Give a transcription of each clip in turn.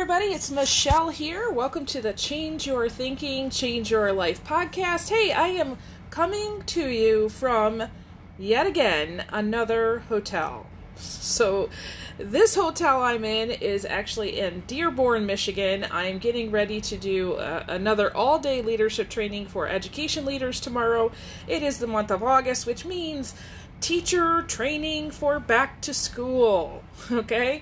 everybody. It's Michelle here. Welcome to the Change Your Thinking, Change Your Life podcast. Hey, I am coming to you from yet again another hotel. So, this hotel I'm in is actually in Dearborn, Michigan. I'm getting ready to do uh, another all day leadership training for education leaders tomorrow. It is the month of August, which means teacher training for back to school. Okay?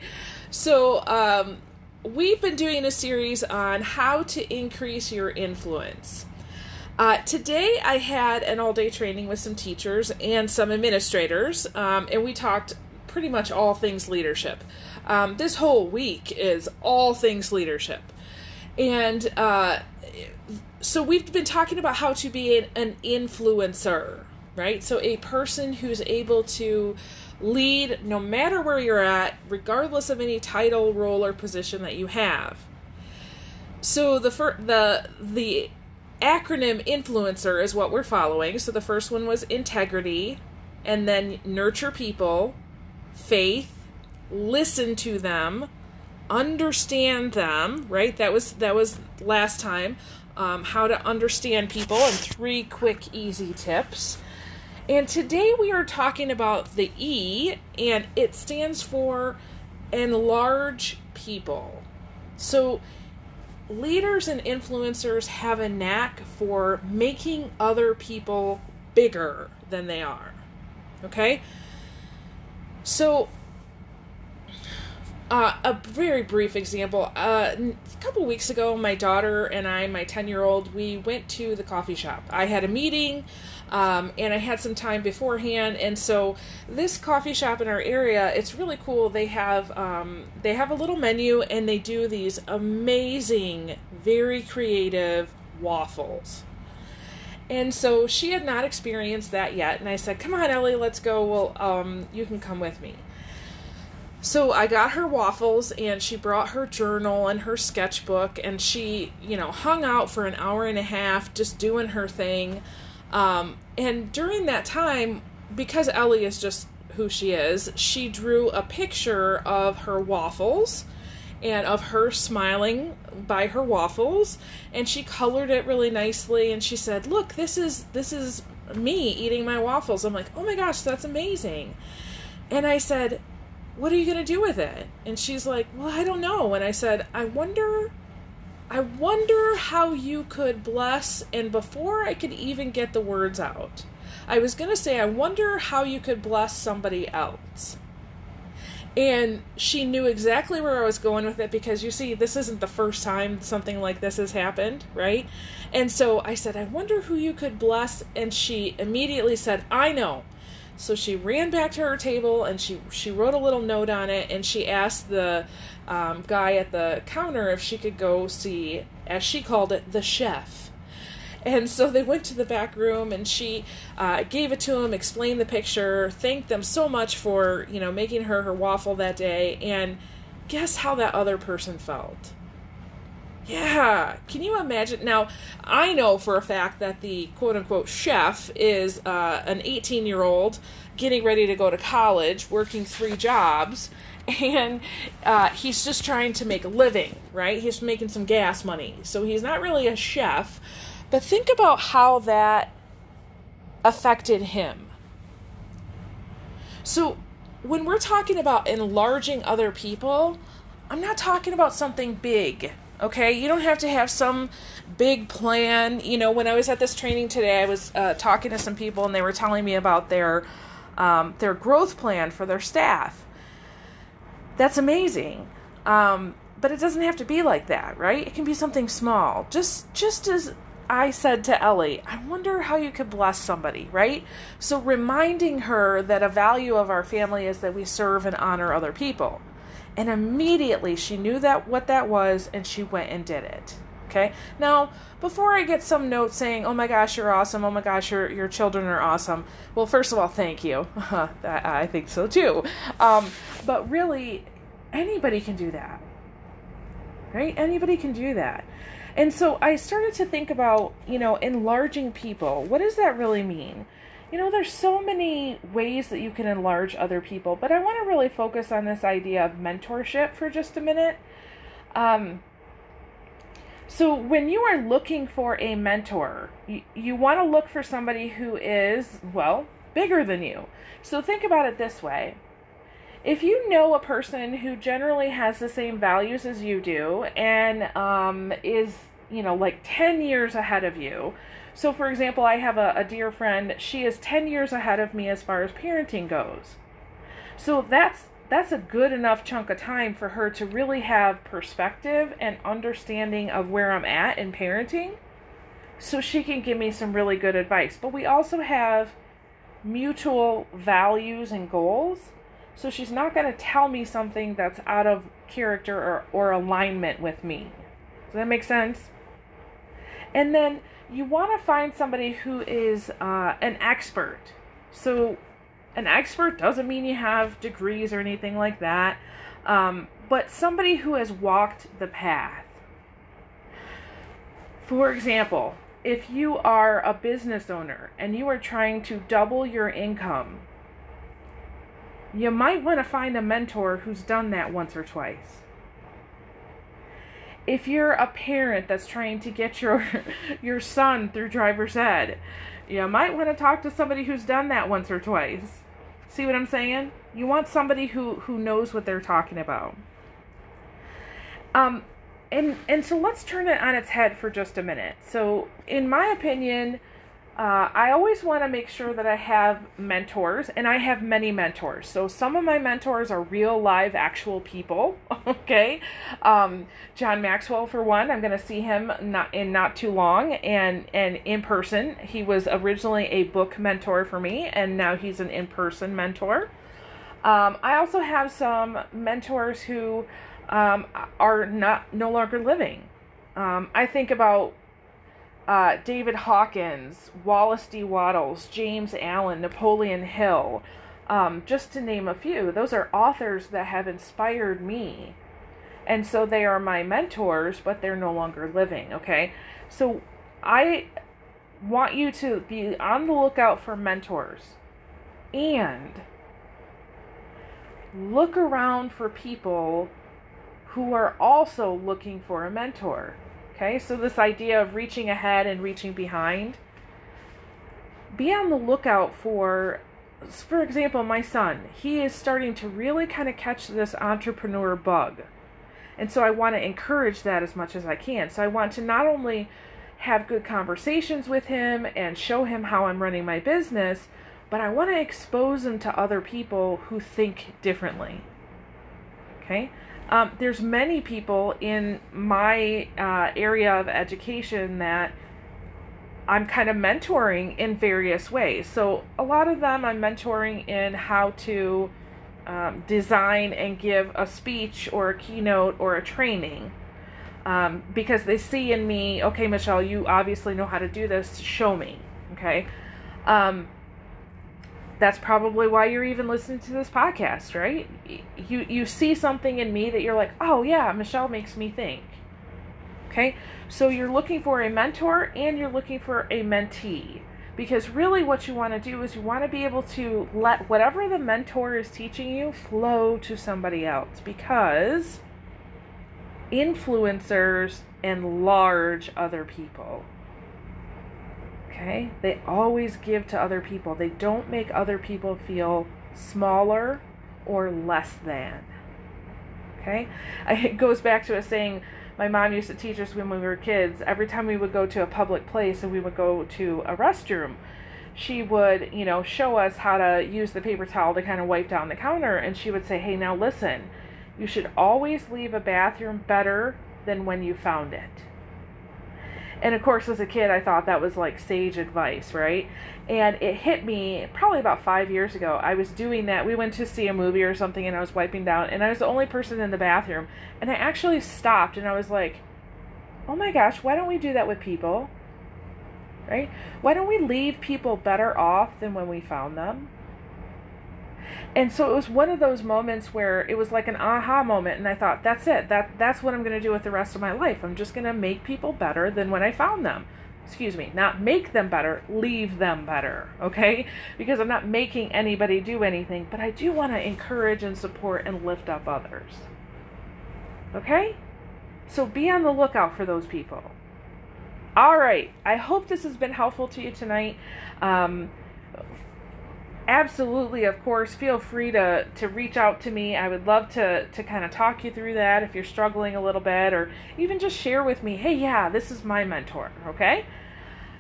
So, um, we've been doing a series on how to increase your influence. Uh, today, I had an all day training with some teachers and some administrators, um, and we talked pretty much all things leadership. Um, this whole week is all things leadership. And uh, so we've been talking about how to be an, an influencer, right? So a person who's able to lead no matter where you're at, regardless of any title, role, or position that you have. So the fir- the the acronym influencer is what we're following. So the first one was integrity, and then nurture people, faith, listen to them, understand them. Right? That was that was last time. Um, how to understand people and three quick easy tips. And today we are talking about the E, and it stands for enlarge people. So, leaders and influencers have a knack for making other people bigger than they are. Okay? So, uh, a very brief example. Uh, a couple weeks ago, my daughter and I, my 10 year old, we went to the coffee shop. I had a meeting um, and I had some time beforehand. And so, this coffee shop in our area, it's really cool. They have um, they have a little menu and they do these amazing, very creative waffles. And so she had not experienced that yet. And I said, Come on, Ellie, let's go. Well, um, you can come with me. So I got her waffles and she brought her journal and her sketchbook and she, you know, hung out for an hour and a half just doing her thing. Um, and during that time, because Ellie is just who she is, she drew a picture of her waffles and of her smiling by her waffles and she colored it really nicely and she said, "Look, this is this is me eating my waffles." I'm like, "Oh my gosh, that's amazing." And I said, what are you going to do with it? And she's like, well, I don't know. And I said, I wonder, I wonder how you could bless. And before I could even get the words out, I was going to say, I wonder how you could bless somebody else. And she knew exactly where I was going with it because you see, this isn't the first time something like this has happened, right? And so I said, I wonder who you could bless. And she immediately said, I know. So she ran back to her table and she she wrote a little note on it and she asked the um, guy at the counter if she could go see, as she called it, the chef. And so they went to the back room and she uh, gave it to him, explained the picture, thanked them so much for you know making her her waffle that day, and guess how that other person felt. Yeah, can you imagine? Now, I know for a fact that the quote unquote chef is uh, an 18 year old getting ready to go to college, working three jobs, and uh, he's just trying to make a living, right? He's making some gas money. So he's not really a chef. But think about how that affected him. So when we're talking about enlarging other people, I'm not talking about something big okay? You don't have to have some big plan. You know when i was at this training today i was uh, talking to some people and they were telling me about their um, their growth plan for their staff. That's amazing. Um, but it doesn't have to be like that right? It can be something small. Just just as i said to ellie i wonder how you could bless somebody right? So reminding her that a value of our family is that we serve and honor other people and immediately she knew that what that was and she went and did it. Okay? Now, before I get some note saying, "Oh my gosh, you're awesome. Oh my gosh, your your children are awesome." Well, first of all, thank you. I think so too. Um, but really, anybody can do that. Right? Anybody can do that. And so I started to think about, you know, enlarging people. What does that really mean? You know, there's so many ways that you can enlarge other people, but I want to really focus on this idea of mentorship for just a minute. Um, so when you are looking for a mentor, you, you want to look for somebody who is, well, bigger than you. So think about it this way. If you know a person who generally has the same values as you do and um, is, you know, like 10 years ahead of you. So, for example, I have a, a dear friend, she is 10 years ahead of me as far as parenting goes. So that's that's a good enough chunk of time for her to really have perspective and understanding of where I'm at in parenting so she can give me some really good advice. But we also have mutual values and goals. So she's not going to tell me something that's out of character or, or alignment with me. Does that make sense? And then you want to find somebody who is uh, an expert. So an expert doesn't mean you have degrees or anything like that, um, but somebody who has walked the path. For example, if you are a business owner and you are trying to double your income, you might want to find a mentor who's done that once or twice. If you're a parent that's trying to get your your son through driver's ed, you might want to talk to somebody who's done that once or twice. See what I'm saying? You want somebody who who knows what they're talking about. Um and and so let's turn it on its head for just a minute. So in my opinion, uh, I always want to make sure that I have mentors, and I have many mentors. So some of my mentors are real, live, actual people. Okay, um, John Maxwell for one. I'm going to see him not in not too long, and and in person. He was originally a book mentor for me, and now he's an in person mentor. Um, I also have some mentors who um, are not no longer living. Um, I think about uh, David Hawkins, Wallace D. Wattles, James Allen, Napoleon Hill, um, just to name a few. Those are authors that have inspired me. And so they are my mentors, but they're no longer living, okay? So I want you to be on the lookout for mentors and look around for people who are also looking for a mentor. Okay, so this idea of reaching ahead and reaching behind. Be on the lookout for, for example, my son. He is starting to really kind of catch this entrepreneur bug. And so I want to encourage that as much as I can. So I want to not only have good conversations with him and show him how I'm running my business, but I want to expose him to other people who think differently. Okay? Um, there's many people in my uh, area of education that I'm kind of mentoring in various ways. So a lot of them I'm mentoring in how to um, design and give a speech or a keynote or a training. Um, because they see in me, okay, Michelle, you obviously know how to do this. Show me, okay. Um, that's probably why you're even listening to this podcast, right? You you see something in me that you're like, "Oh yeah, Michelle makes me think." Okay? So you're looking for a mentor and you're looking for a mentee. Because really what you want to do is you want to be able to let whatever the mentor is teaching you flow to somebody else because influencers enlarge other people. Okay? They always give to other people. They don't make other people feel smaller or less than. Okay? It goes back to a saying my mom used to teach us when we were kids. Every time we would go to a public place and we would go to a restroom, she would, you know, show us how to use the paper towel to kind of wipe down the counter. And she would say, hey, now listen, you should always leave a bathroom better than when you found it. And of course, as a kid, I thought that was like sage advice, right? And it hit me probably about five years ago. I was doing that. We went to see a movie or something, and I was wiping down, and I was the only person in the bathroom. And I actually stopped and I was like, oh my gosh, why don't we do that with people? Right? Why don't we leave people better off than when we found them? And so it was one of those moments where it was like an aha moment and i thought that's it that that's what i'm going to do with the rest of my life i'm just going to make people better than when i found them excuse me not make them better leave them better okay because i'm not making anybody do anything but i do want to encourage and support and lift up others okay So be on the lookout for those people. All right. I hope this has been helpful to you tonight. Um, absolutely, of course, feel free to, to reach out to me. I would love to, to kind of talk you through that if you're struggling a little bit, or even just share with me, hey, yeah, this is my mentor, okay?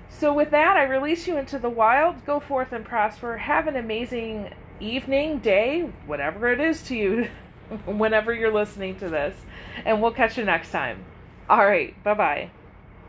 So, with that, I release you into the wild. Go forth and prosper. Have an amazing evening, day, whatever it is to you, whenever you're listening to this. And we'll catch you next time. All right. Bye bye.